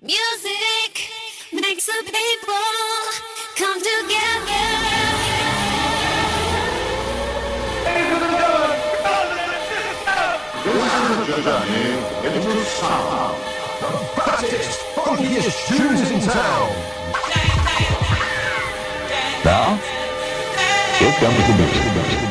Music makes the people come together. Journey into sound. The tunes in town. Now, the.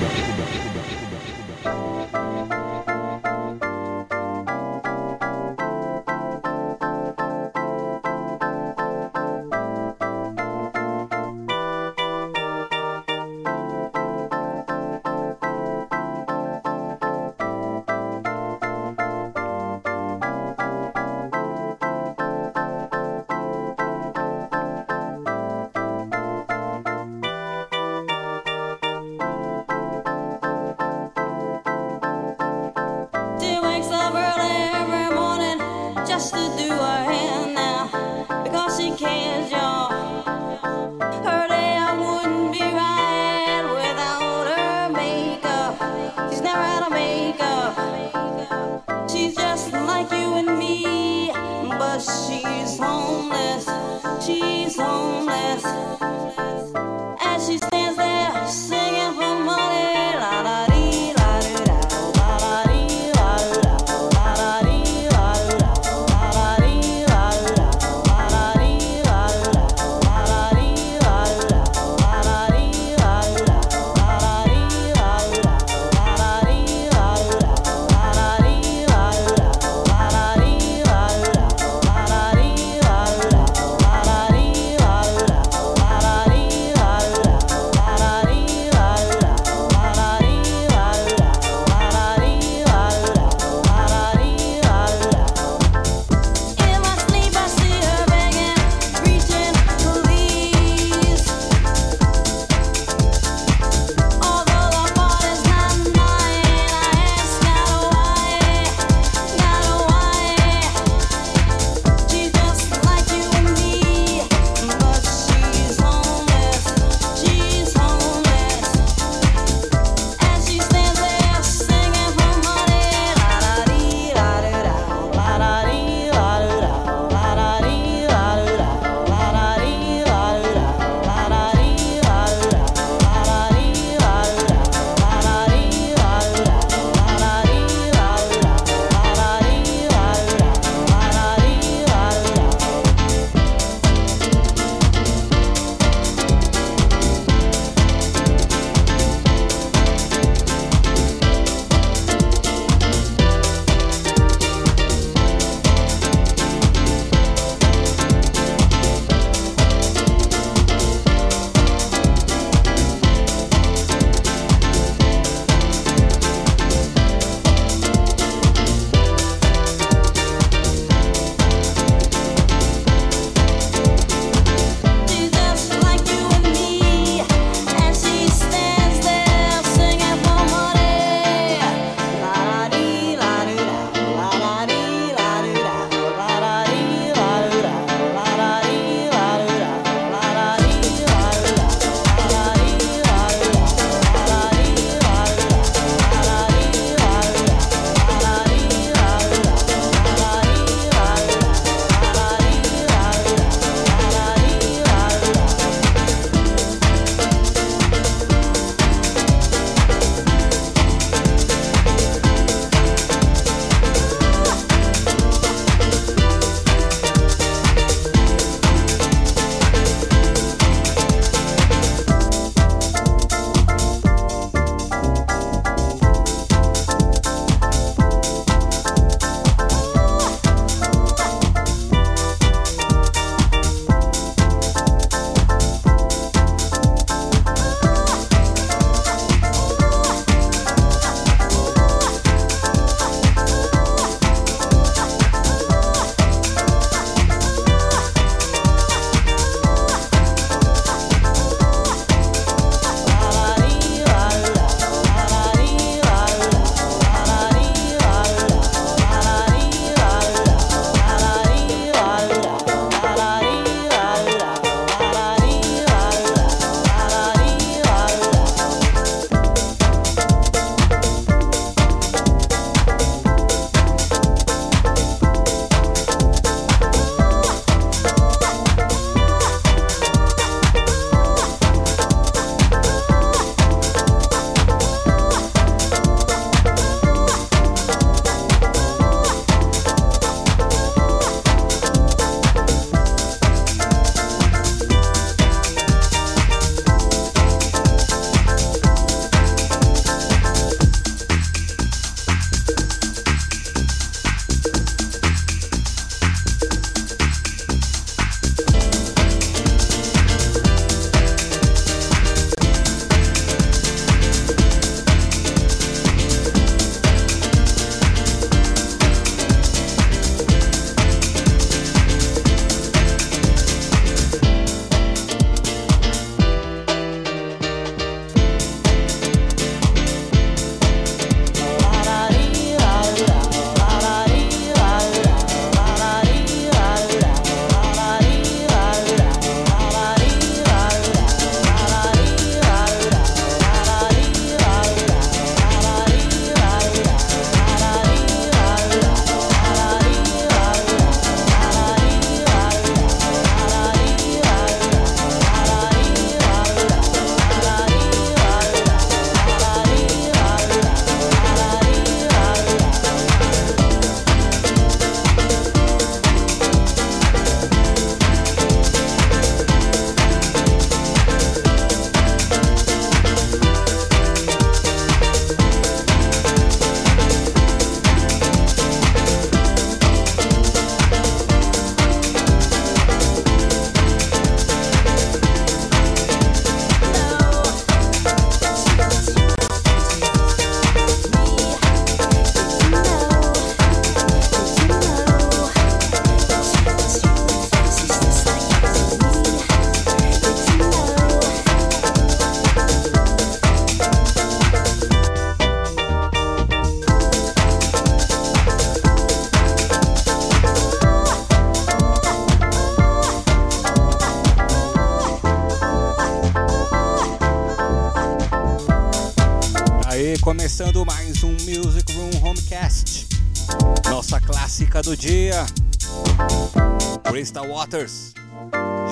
Waters,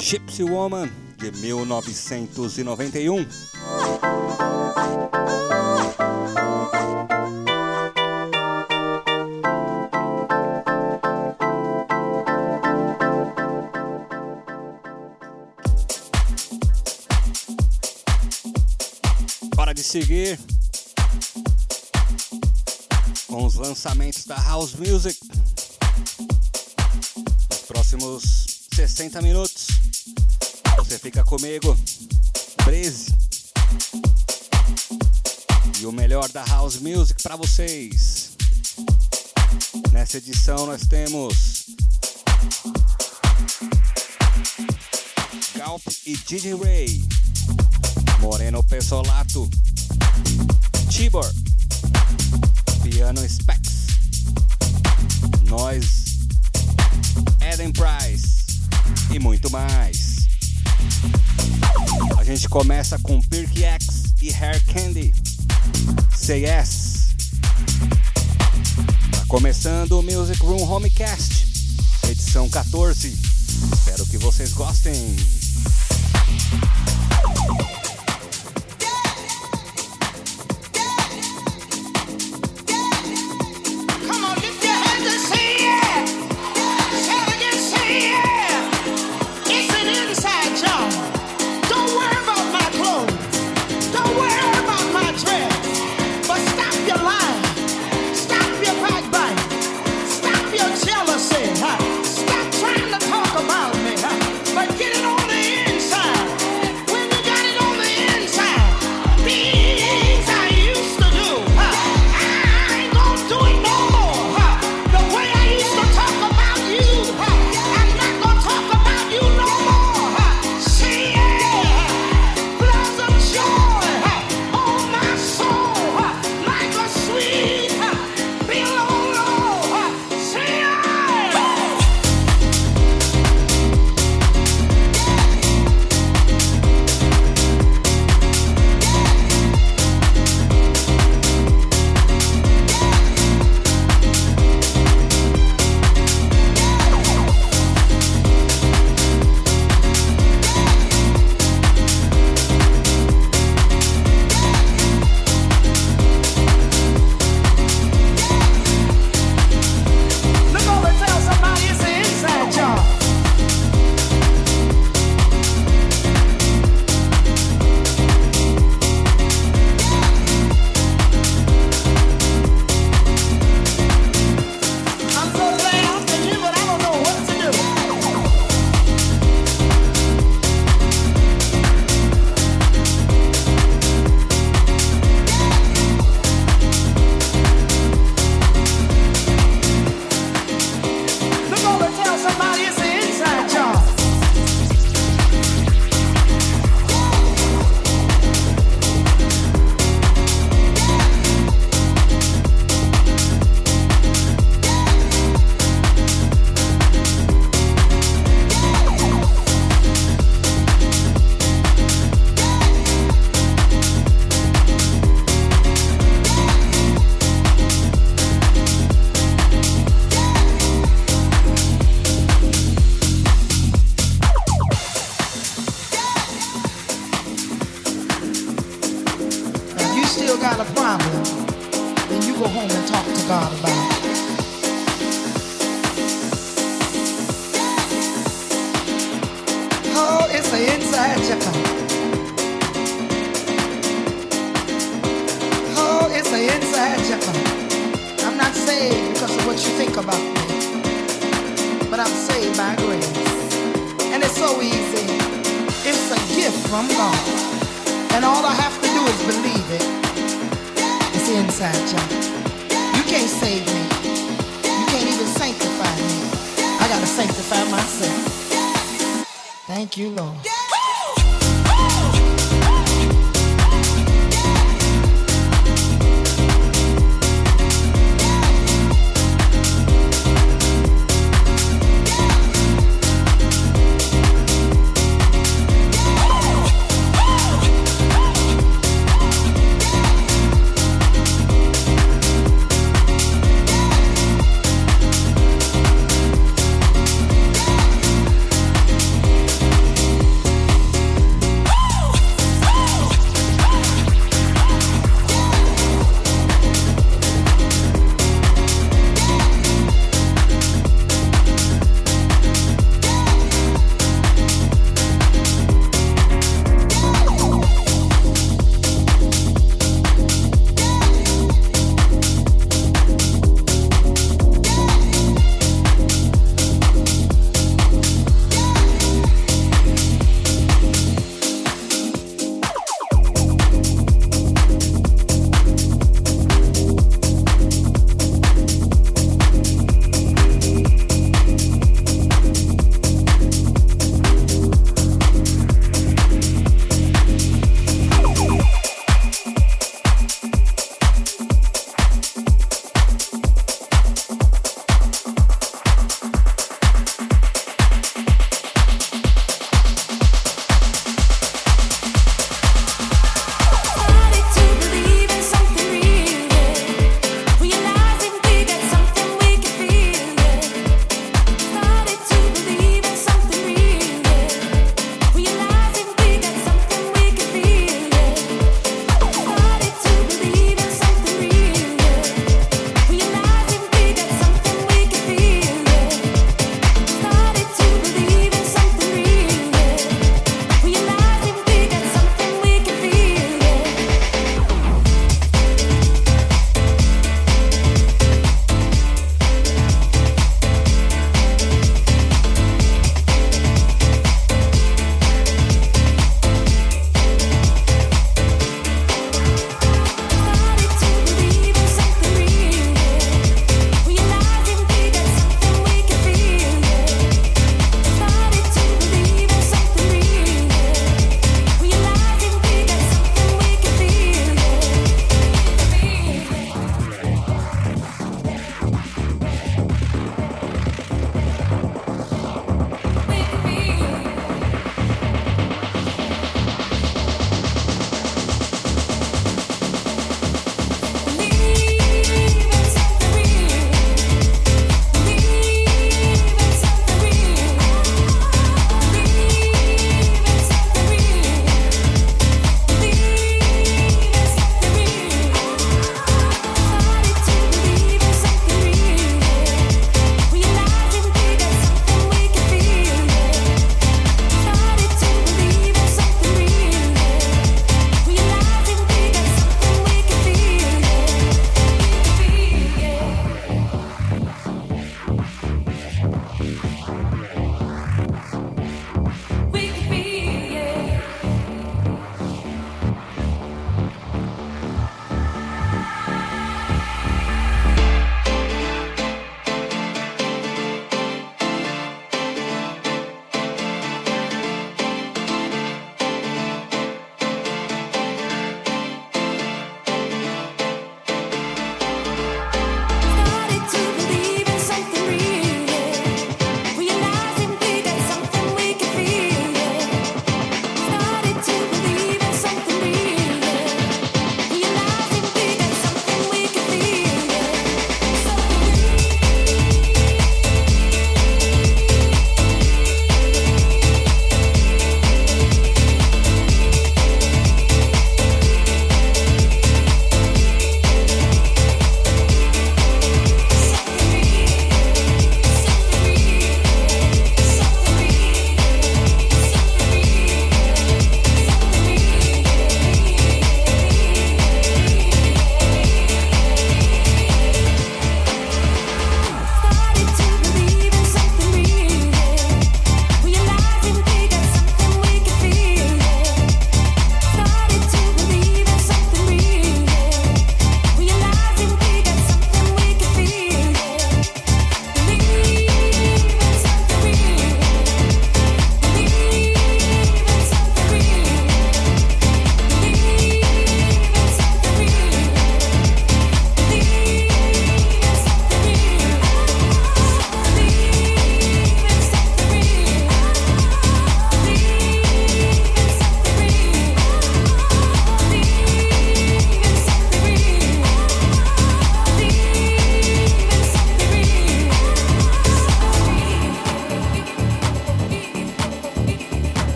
Gypsy Woman, de 1991. Para de seguir com os lançamentos da House Music. 60 minutos. Você fica comigo, Breze. E o melhor da House Music para vocês. Nessa edição nós temos Galp e DJ Ray, Moreno Pesolato, Tibor, Piano Espírito. começa com Perky X e Hair Candy. Say yes. Tá começando o Music Room Homecast, edição 14. Espero que vocês gostem.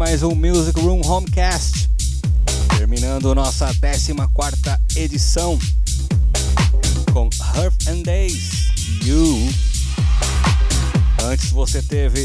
Mais um Music Room Homecast. Terminando nossa 14 edição com Earth and Days, You. Antes você teve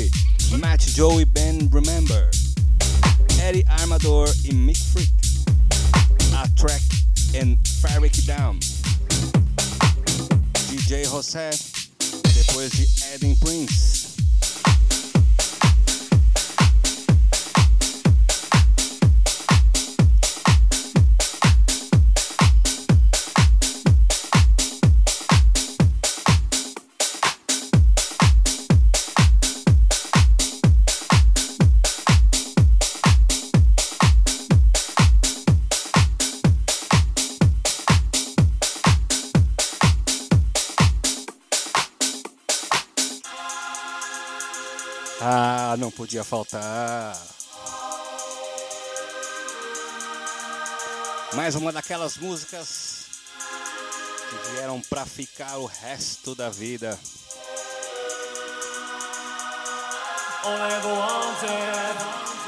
Mais uma daquelas músicas que vieram pra ficar o resto da vida. All I ever wanted,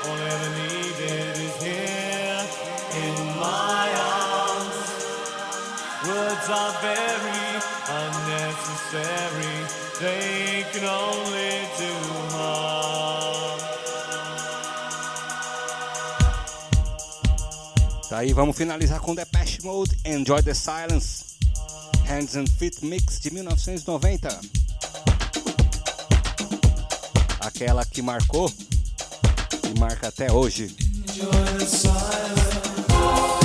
all I ever needed is here in my arms. Words are very unnecessary, they can only do harm. Daí vamos finalizar com Depeche Mode, Enjoy the Silence, Hands and Feet Mix de 1990. Aquela que marcou e marca até hoje. Enjoy the silence.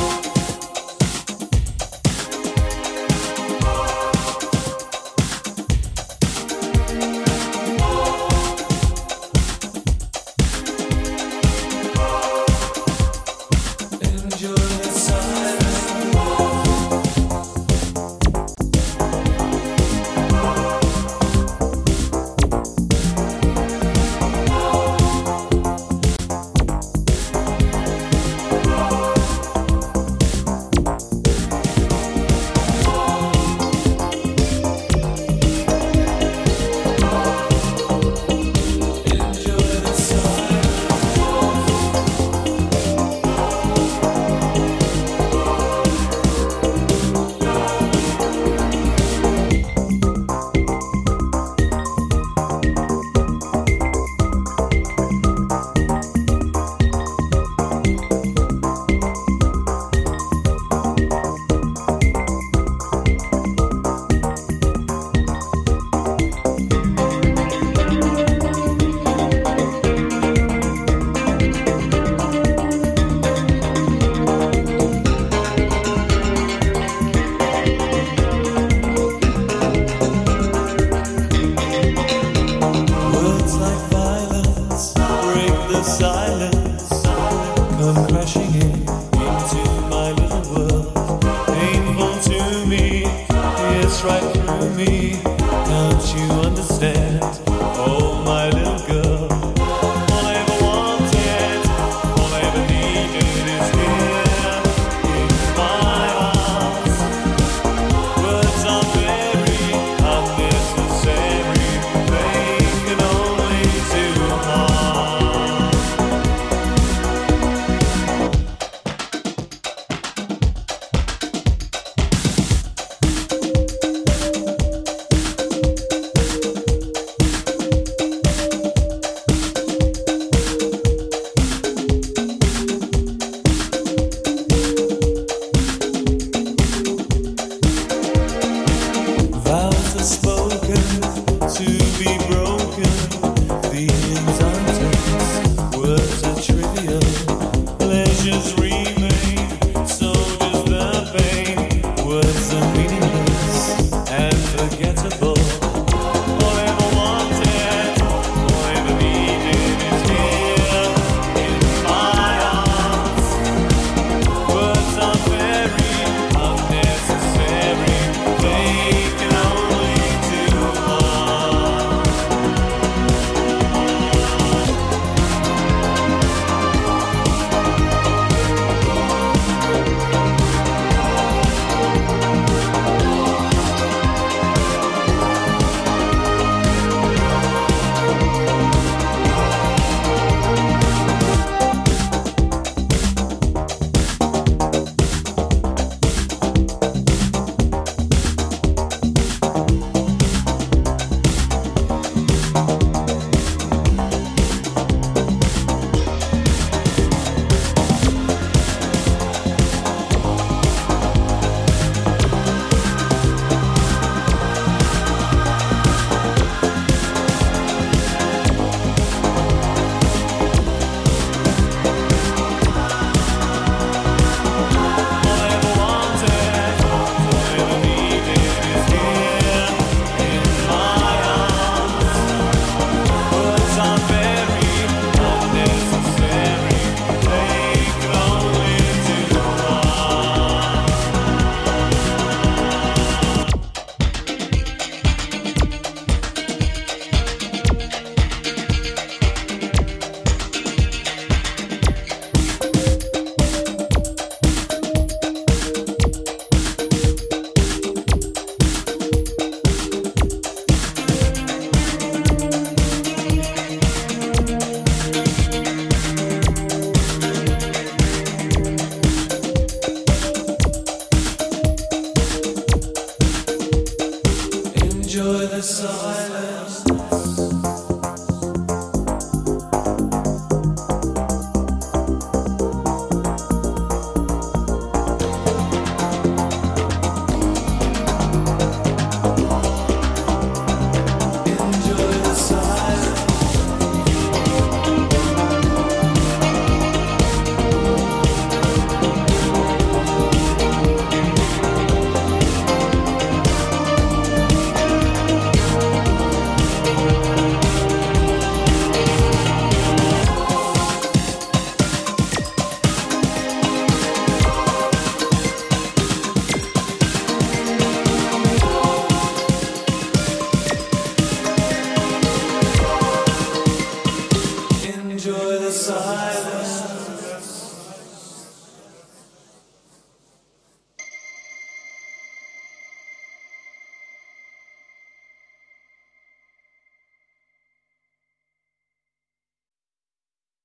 look like